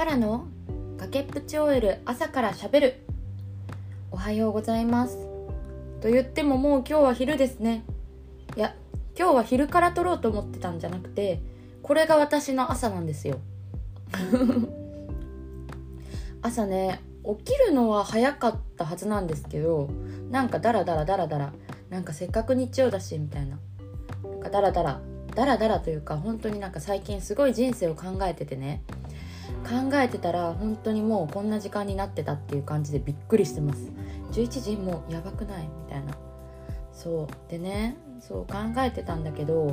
パラの崖っぷち OL 朝からしゃべる。おはようございます。と言ってももう今日は昼ですね。いや今日は昼から撮ろうと思ってたんじゃなくてこれが私の朝なんですよ。朝ね起きるのは早かったはずなんですけどなんかダラダラダラダラなんかせっかく日曜だしみたいな。なんかダラダラダラダラというか本当になんか最近すごい人生を考えててね。考えてたら本当にもうこんな時間になってたっていう感じでびっくりしてます。11時もうやばくない？みたいな。そう。でねそう考えてたんだけど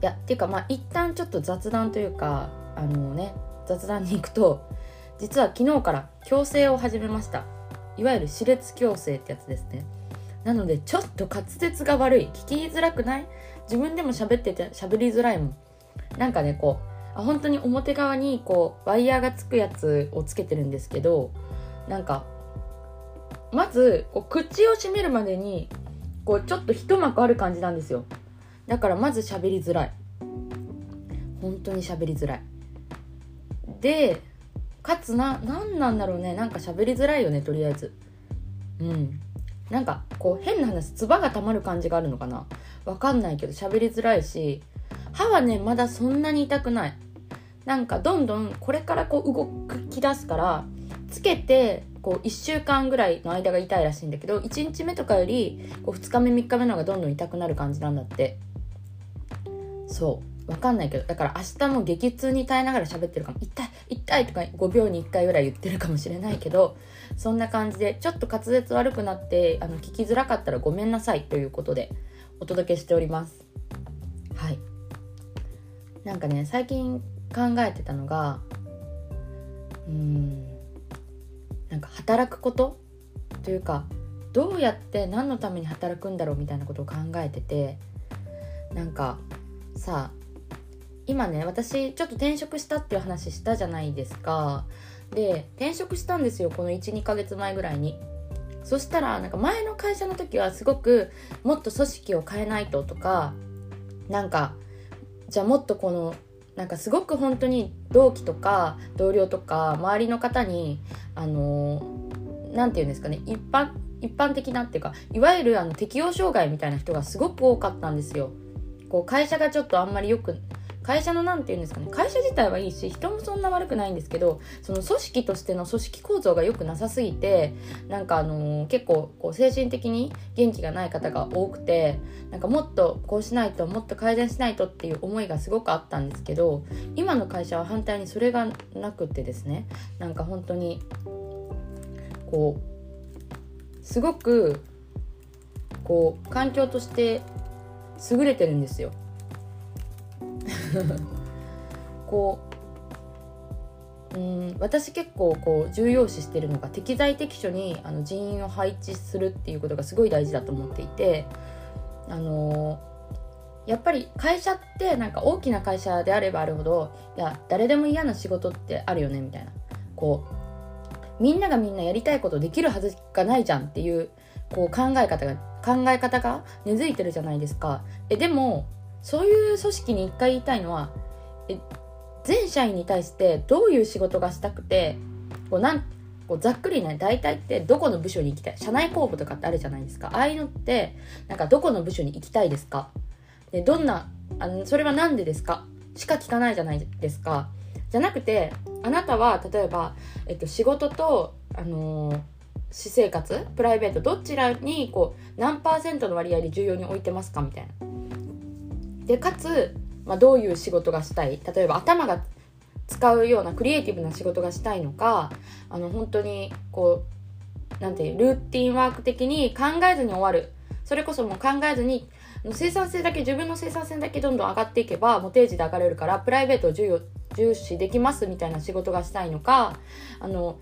いやっていうかまあ一旦ちょっと雑談というかあのね雑談に行くと実は昨日から矯正を始めました。いわゆる歯列矯正ってやつですね。なのでちょっと滑舌が悪い。聞きづらくない？自分でも喋ってて喋りづらいもん。なんかねこう本当に表側にこうワイヤーがつくやつをつけてるんですけどなんかまずこう口を閉めるまでにこうちょっと一幕ある感じなんですよ。だからまず喋りづらい。本当に喋りづらい。でかつな何なんだろうね。なんか喋りづらいよねとりあえず。うん。なんかこう変な話唾が溜まる感じがあるのかな。わかんないけど喋りづらいし歯はねまだそんなに痛くない。なんかどんどんこれからこう動き出すからつけてこう1週間ぐらいの間が痛いらしいんだけど1日目とかよりこう2日目3日目の方がどんどん痛くなる感じなんだって。そう。わかんないけどだから明日も激痛に耐えながら喋ってるかも。痛い痛いとか5秒に1回ぐらい言ってるかもしれないけどそんな感じでちょっと滑舌悪くなってあの聞きづらかったらごめんなさいということでお届けしております。なんかね最近考えてたのがうーんなんか働くこと？というかどうやって何のために働くんだろう？みたいなことを考えててなんかさ今ね私ちょっと転職したっていう話したじゃないですか。で転職したんですよこの12ヶ月前ぐらいに。そしたらなんか前の会社の時はすごくもっと組織を変えないととかなんかじゃあもっとこのなんかすごく本当に同期とか同僚とか周りの方にあの何て言うんですかね一般一般的なっていうかいわゆるあの適応障害みたいな人がすごく多かったんですよ。こう会社がちょっとあんまりよく会社の何て言うんですかね会社自体はいいし人もそんな悪くないんですけどその組織としての組織構造が良くなさすぎてなんかあのー、結構こう精神的に元気がない方が多くてなんかもっとこうしないともっと改善しないとっていう思いがすごくあったんですけど今の会社は反対にそれがなくってですねなんか本当にこうすごくこう環境として優れてるんですよ。こううん私結構こう重要視してるのが適材適所にあの人員を配置するっていうことがすごい大事だと思っていてあの、やっぱり会社ってなんか大きな会社であればあるほどいや誰でも嫌な仕事ってあるよねみたいな。こうみんながみんなやりたいことできるはずがないじゃんっていうこう考え方が考え方が根付いてるじゃないですか。えでもそういう組織に一回言いたいのは全社員に対してどういう仕事がしたくてこうなんこうざっくりね大体ってどこの部署に行きたい社内公募とかってあるじゃないですか。ああいうのってなんかどこの部署に行きたいですか。でどんなあのそれは何でですか。しか聞かないじゃないですか。じゃなくてあなたは例えば、えっと、仕事と、あのー、私生活プライベートどちらにこう何パーセントの割合で重要に置いてますかみたいな。でかつ、まあ、どういう仕事がしたい？例えば頭が使うようなクリエイティブな仕事がしたいのかあの本当にこうなんていうルーティンワーク的に考えずに終わる。それこそもう考えずに生産性だけ自分の生産性だけどんどん上がっていけばもう定時で上がれるからプライベートを重要重視できますみたいな仕事がしたいのかあの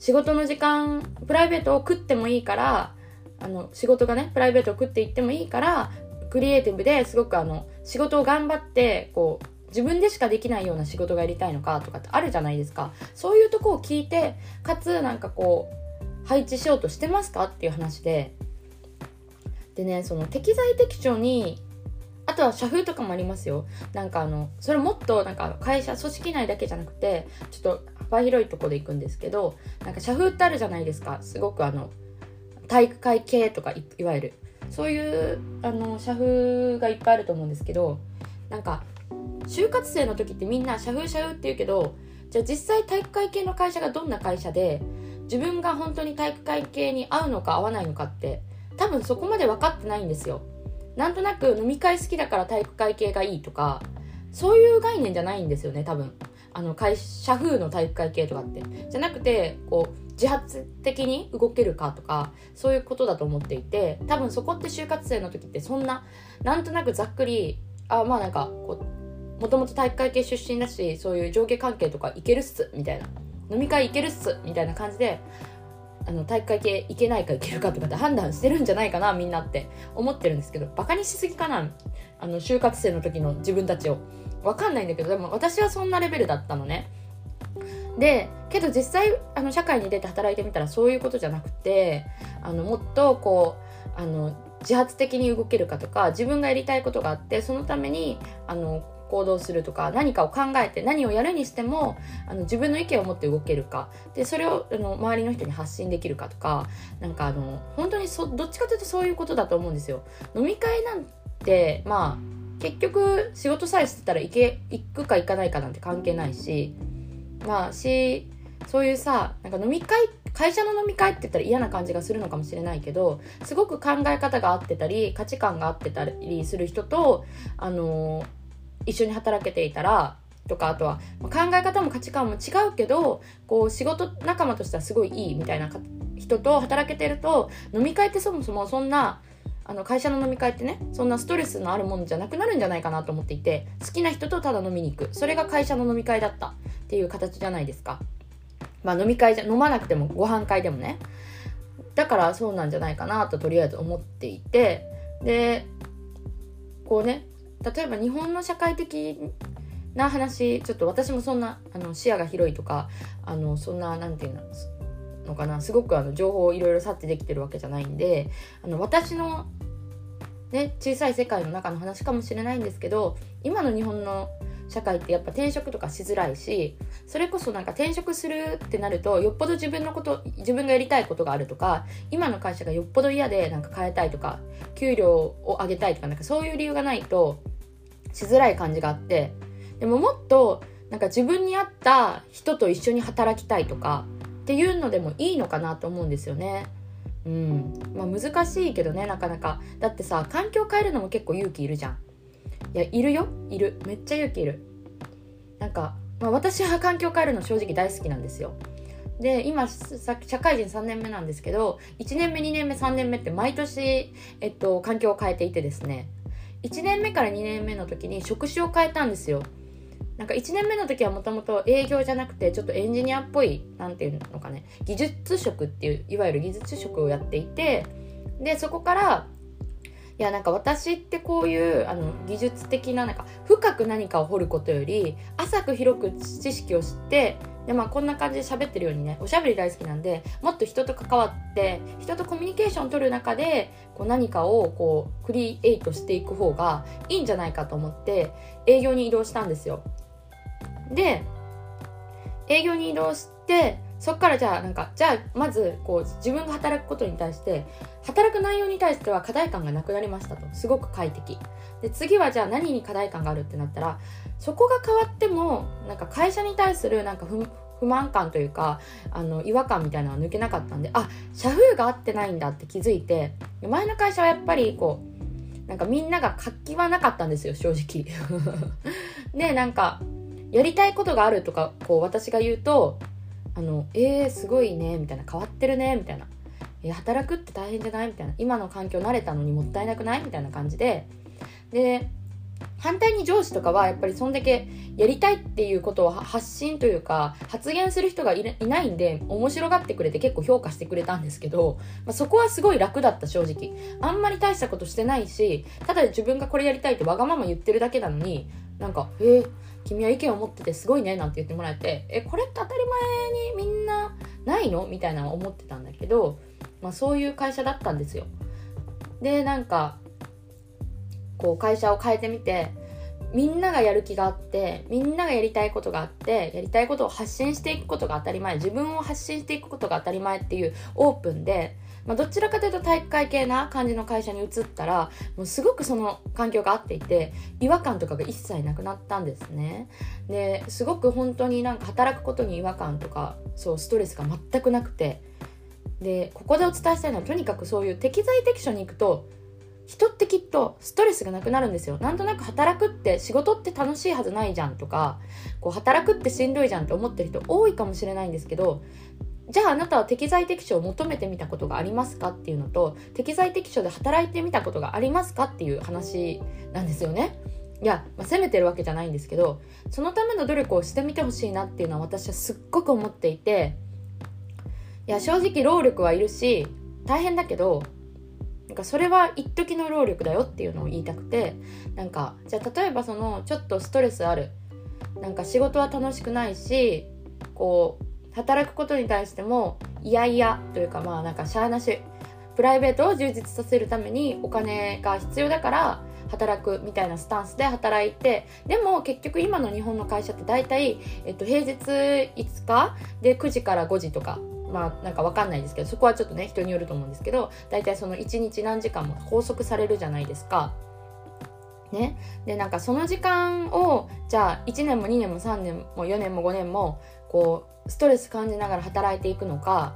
仕事の時間プライベートを食ってもいいからあの仕事がねプライベートを食っていってもいいからクリエイティブですごくあの仕事を頑張ってこう自分でしかできないような仕事がやりたいのかとかってあるじゃないですか。そういうとこを聞いてかつなんかこう配置しようとしてますかっていう話で。でねその適材適所にあとは社風とかもありますよ。なんかあのそれもっとなんか会社組織内だけじゃなくてちょっと幅広いとこで行くんですけどなんか社風ってあるじゃないですか。すごくあの体育会系とかいわゆる。そういうあの社風がいっぱいあると思うんですけどなんか就活生の時ってみんな社風社風って言うけどじゃあ実際体育会系の会社がどんな会社で自分が本当に体育会系に合うのか合わないのかって多分そこまで分かってないんですよ。なんとなく飲み会好きだから体育会系がいいとかそういう概念じゃないんですよね多分。あの会社風の体育会系とかって。じゃなくてこう自発的に動けるかとかそういうことだと思っていて多分そこって就活生の時ってそんななんとなくざっくりあまあなんかこうもともと体育会系出身だしそういう上下関係とかいけるっすみたいな。飲み会いけるっすみたいな感じであの体育会系いけないかいけるかとかって判断してるんじゃないかなみんなって思ってるんですけどバカにしすぎかなあの就活生の時の自分たちを。わかんないんだけどでも私はそんなレベルだったのねでけど実際あの社会に出て働いてみたらそういうことじゃなくてあのもっとこうあの自発的に動けるかとか自分がやりたいことがあってそのためにあの行動するとか何かを考えて何をやるにしてもあの自分の意見を持って動けるかでそれをあの周りの人に発信できるかとかなんかあの本当にそどっちかというとそういうことだと思うんですよ。飲み会なんてまあ結局仕事さえしてたら行け行くか行かないかなんて関係ないしまあしそういうさなんか飲み会会社の飲み会って言ったら嫌な感じがするのかもしれないけどすごく考え方が合ってたり価値観が合ってたりする人とあの一緒に働けていたらとかあとは考え方も価値観も違うけどこう仕事仲間としてはすごいいいみたいな人と働けてると飲み会ってそもそもそんなあの会社の飲み会ってねそんなストレスのあるものじゃなくなるんじゃないかなと思っていて好きな人とただ飲みに行く。それが会社の飲み会だったっていう形じゃないですか。まあ飲み会じゃ飲まなくてもご飯会でもね。だからそうなんじゃないかなととりあえず思っていて。でこうね例えば日本の社会的な話ちょっと私もそんなあの視野が広いとかあのそんな何て言うのかな。すごくあの情報をいろいろ察知できてるわけじゃないんであの私の、ね、小さい世界の中の話かもしれないんですけど今の日本の社会ってやっぱ転職とかしづらいしそれこそなんか転職するってなるとよっぽど自分のこと自分がやりたいことがあるとか今の会社がよっぽど嫌でなんか変えたいとか給料を上げたいとかなんかそういう理由がないとしづらい感じがあってでももっとなんか自分に合った人と一緒に働きたいとかっていうのでもいいのかなと思うんですよね。うん。まあ、難しいけどねなかなか。だってさ環境変えるのも結構勇気いるじゃん。いやいるよ。いる。めっちゃ勇気いる。なんか、まあ、私は 環境変えるの正直大好きなんですよ。で今さ社会人3年目なんですけど1年目2年目3年目って毎年、えっと、環境を変えていてですね。1年目から2年目の時に職種を変えたんですよ。なんか1年目の時はもともと営業じゃなくてちょっとエンジニアっぽい何て言うのかね技術職っていういわゆる技術職をやっていてでそこからいやなんか私ってこういうあの技術的ななんか深く何かを掘ることより浅く広く知識を知ってでまあこんな感じで喋ってるようにねおしゃべり大好きなんでもっと人と関わって人とコミュニケーションを取る中でこう何かをこうクリエイトしていく方がいいんじゃないかと思って営業に移動したんですよ。で営業に移動してそっからじゃあなんかじゃあまずこう自分が働くことに対して働く内容に対しては課題感がなくなりましたと。すごく快適。で次はじゃあ何に課題感があるってなったらそこが変わってもなんか会社に対するなんか不満感というかあの違和感みたいなのは抜けなかったんであ社風が合ってないんだって気づいて前の会社はやっぱりこうなんかみんなが活気はなかったんですよ正直。でなんかやりたいことがあるとかこう私が言うとあのえー、すごいねみたいな変わってるねみたいな。え働くって大変じゃない？みたいな。今の環境慣れたのにもったいなくない？みたいな感じで。で反対に上司とかはやっぱりそんだけやりたいっていうことを発信というか発言する人がいないんで面白がってくれて結構評価してくれたんですけど、まあ、そこはすごい楽だった正直。あんまり大したことしてないしただ自分がこれやりたいってわがまま言ってるだけなのになんか「えー、君は意見を持っててすごいね」なんて言ってもらえて「えこれって当たり前にみんなないの?」みたいな思ってたんだけどまあ、そういう会社だったんですよでなんかこう会社を変えてみてみんながやる気があってみんながやりたいことがあってやりたいことを発信していくことが当たり前自分を発信していくことが当たり前っていうオープンで、まあ、どちらかというと体育会系な感じの会社に移ったらもうすごくその環境が合っていて違和感とかが一切なくなったんですね。ですごく本当になんか働くことに違和感とかそうストレスが全くなくて。でここでお伝えしたいのはとにかくそういう適材適所に行くと人ってきっとストレスがなくなるんですよ。なんとなく働くって仕事って楽しいはずないじゃんとかこう働くってしんどいじゃんって思ってる人多いかもしれないんですけどじゃああなたは適材適所を求めてみたことがありますかっていうのと適材適所で働いてみたことがありますかっていう話なんですよね。いや、まあ、責めてるわけじゃないんですけどそのための努力をしてみてほしいなっていうのは私はすっごく思っていていや正直労力はいるし大変だけどなんかそれは一時の労力だよっていうのを言いたくてなんかじゃあ例えばそのちょっとストレスあるなんか仕事は楽しくないしこう働くことに対してもいやいやというかまあなんかしゃあなしプライベートを充実させるためにお金が必要だから働くみたいなスタンスで働いてでも結局今の日本の会社って大体、えっと、平日5日で9時から5時とかまあなんかわかんないですけどそこはちょっとね人によると思うんですけど大体その1日何時間も拘束されるじゃないですか。ね、でなんかその時間をじゃあ1年も2年も3年も4年も5年もこうストレス感じながら働いていくのか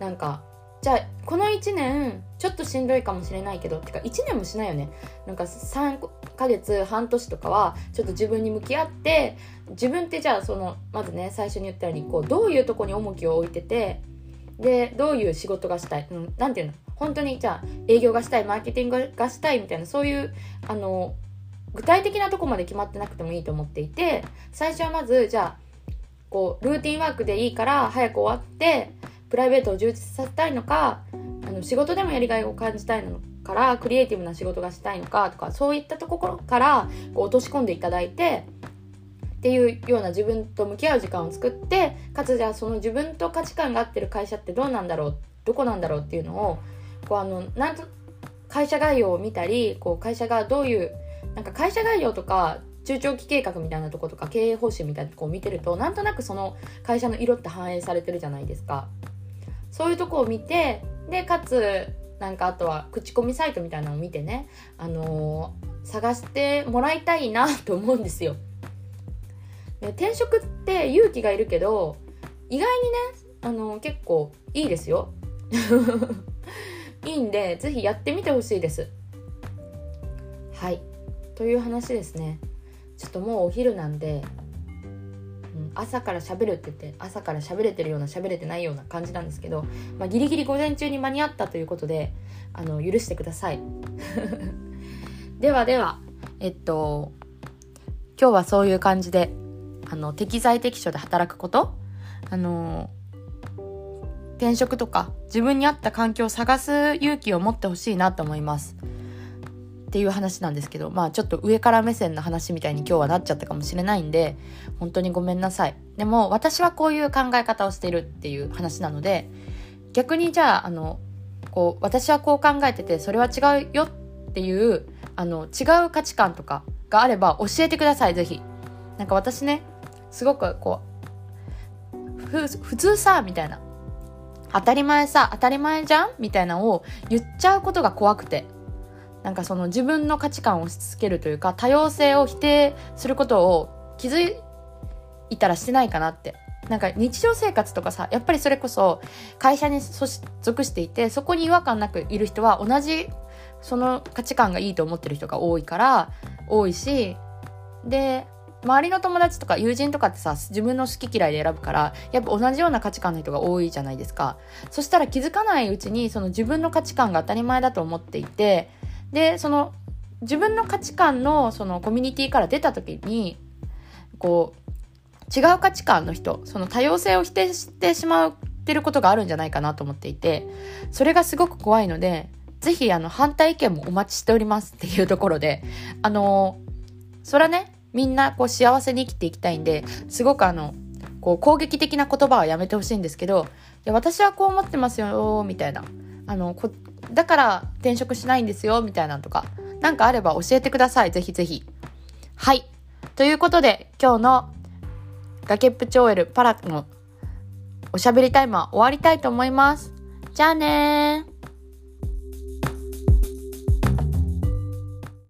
なんかじゃあこの1年ちょっとしんどいかもしれないけどてか1年もしないよね。なんか3ヶ月半年とかはちょっと自分に向き合って自分ってじゃあそのまずね最初に言ったようにこうどういうとこに重きを置いててでどういう仕事がしたい、うん、なんていうの？本当にじゃあ営業がしたいマーケティングがしたいみたいなそういうあの具体的なとこまで決まってなくてもいいと思っていて最初はまずじゃあこうルーティンワークでいいから早く終わってプライベートを充実させたいのかあの仕事でもやりがいを感じたいのからクリエイティブな仕事がしたいのかとかそういったところからこう落とし込んでいただいてっていうような自分と向き合う時間を作ってかつじゃあその自分と価値観が合ってる会社ってどうなんだろうどこなんだろうっていうのをこうあのなんと会社概要を見たりこう会社がどういうなんか会社概要とか中長期計画みたいなとことか経営方針みたいなとこを見てるとなんとなくその会社の色って反映されてるじゃないですか。そういうとこを見てでかつなんかあとは口コミサイトみたいなのを見てねあのー、探してもらいたいなと思うんですよ。で転職って勇気がいるけど意外にねあの結構いいですよ。いいんでぜひやってみてほしいです。はい。という話ですね。ちょっともうお昼なんで、うん、朝から喋るって言って朝から喋れてるような喋れてないような感じなんですけど、まあ、ギリギリ午前中に間に合ったということであの許してください。ではではえっと今日はそういう感じであの適材適所で働くことあの転職とか自分に合った環境を探す勇気を持ってほしいなと思います。っていう話なんですけどまあちょっと上から目線の話みたいに今日はなっちゃったかもしれないんで本当にごめんなさい。でも私はこういう考え方をしているっていう話なので逆にじゃああのこう私はこう考えててそれは違うよっていうあの違う価値観とかがあれば教えてくださいぜひ。なんか私ねすごくこう普通さみたいな。当たり前さ当たり前じゃん？みたいなのを言っちゃうことが怖くて。なんかその自分の価値観を押し付けるというか多様性を否定することを気づいたらしてないかなって。なんか日常生活とかさやっぱりそれこそ会社に属していてそこに違和感なくいる人は同じその価値観がいいと思ってる人が多いから多いしで周りの友達とか友人とかってさ自分の好き嫌いで選ぶからやっぱ同じような価値観の人が多いじゃないですか。そしたら気づかないうちにその自分の価値観が当たり前だと思っていてでその自分の価値観のそのコミュニティから出た時にこう違う価値観の人その多様性を否定してしまってることがあるんじゃないかなと思っていてそれがすごく怖いのでぜひあの反対意見もお待ちしておりますっていうところであのそれはねみんなこう幸せに生きていきたいんですごくあのこう攻撃的な言葉はやめてほしいんですけどいや私はこう思ってますよみたいなあのこだから転職しないんですよみたいなのとか何かあれば教えてください。ぜひぜひ。はい。ということで、今日の崖っぷち OL パラのおしゃべりタイマー終わりたいと思います。じゃあねー。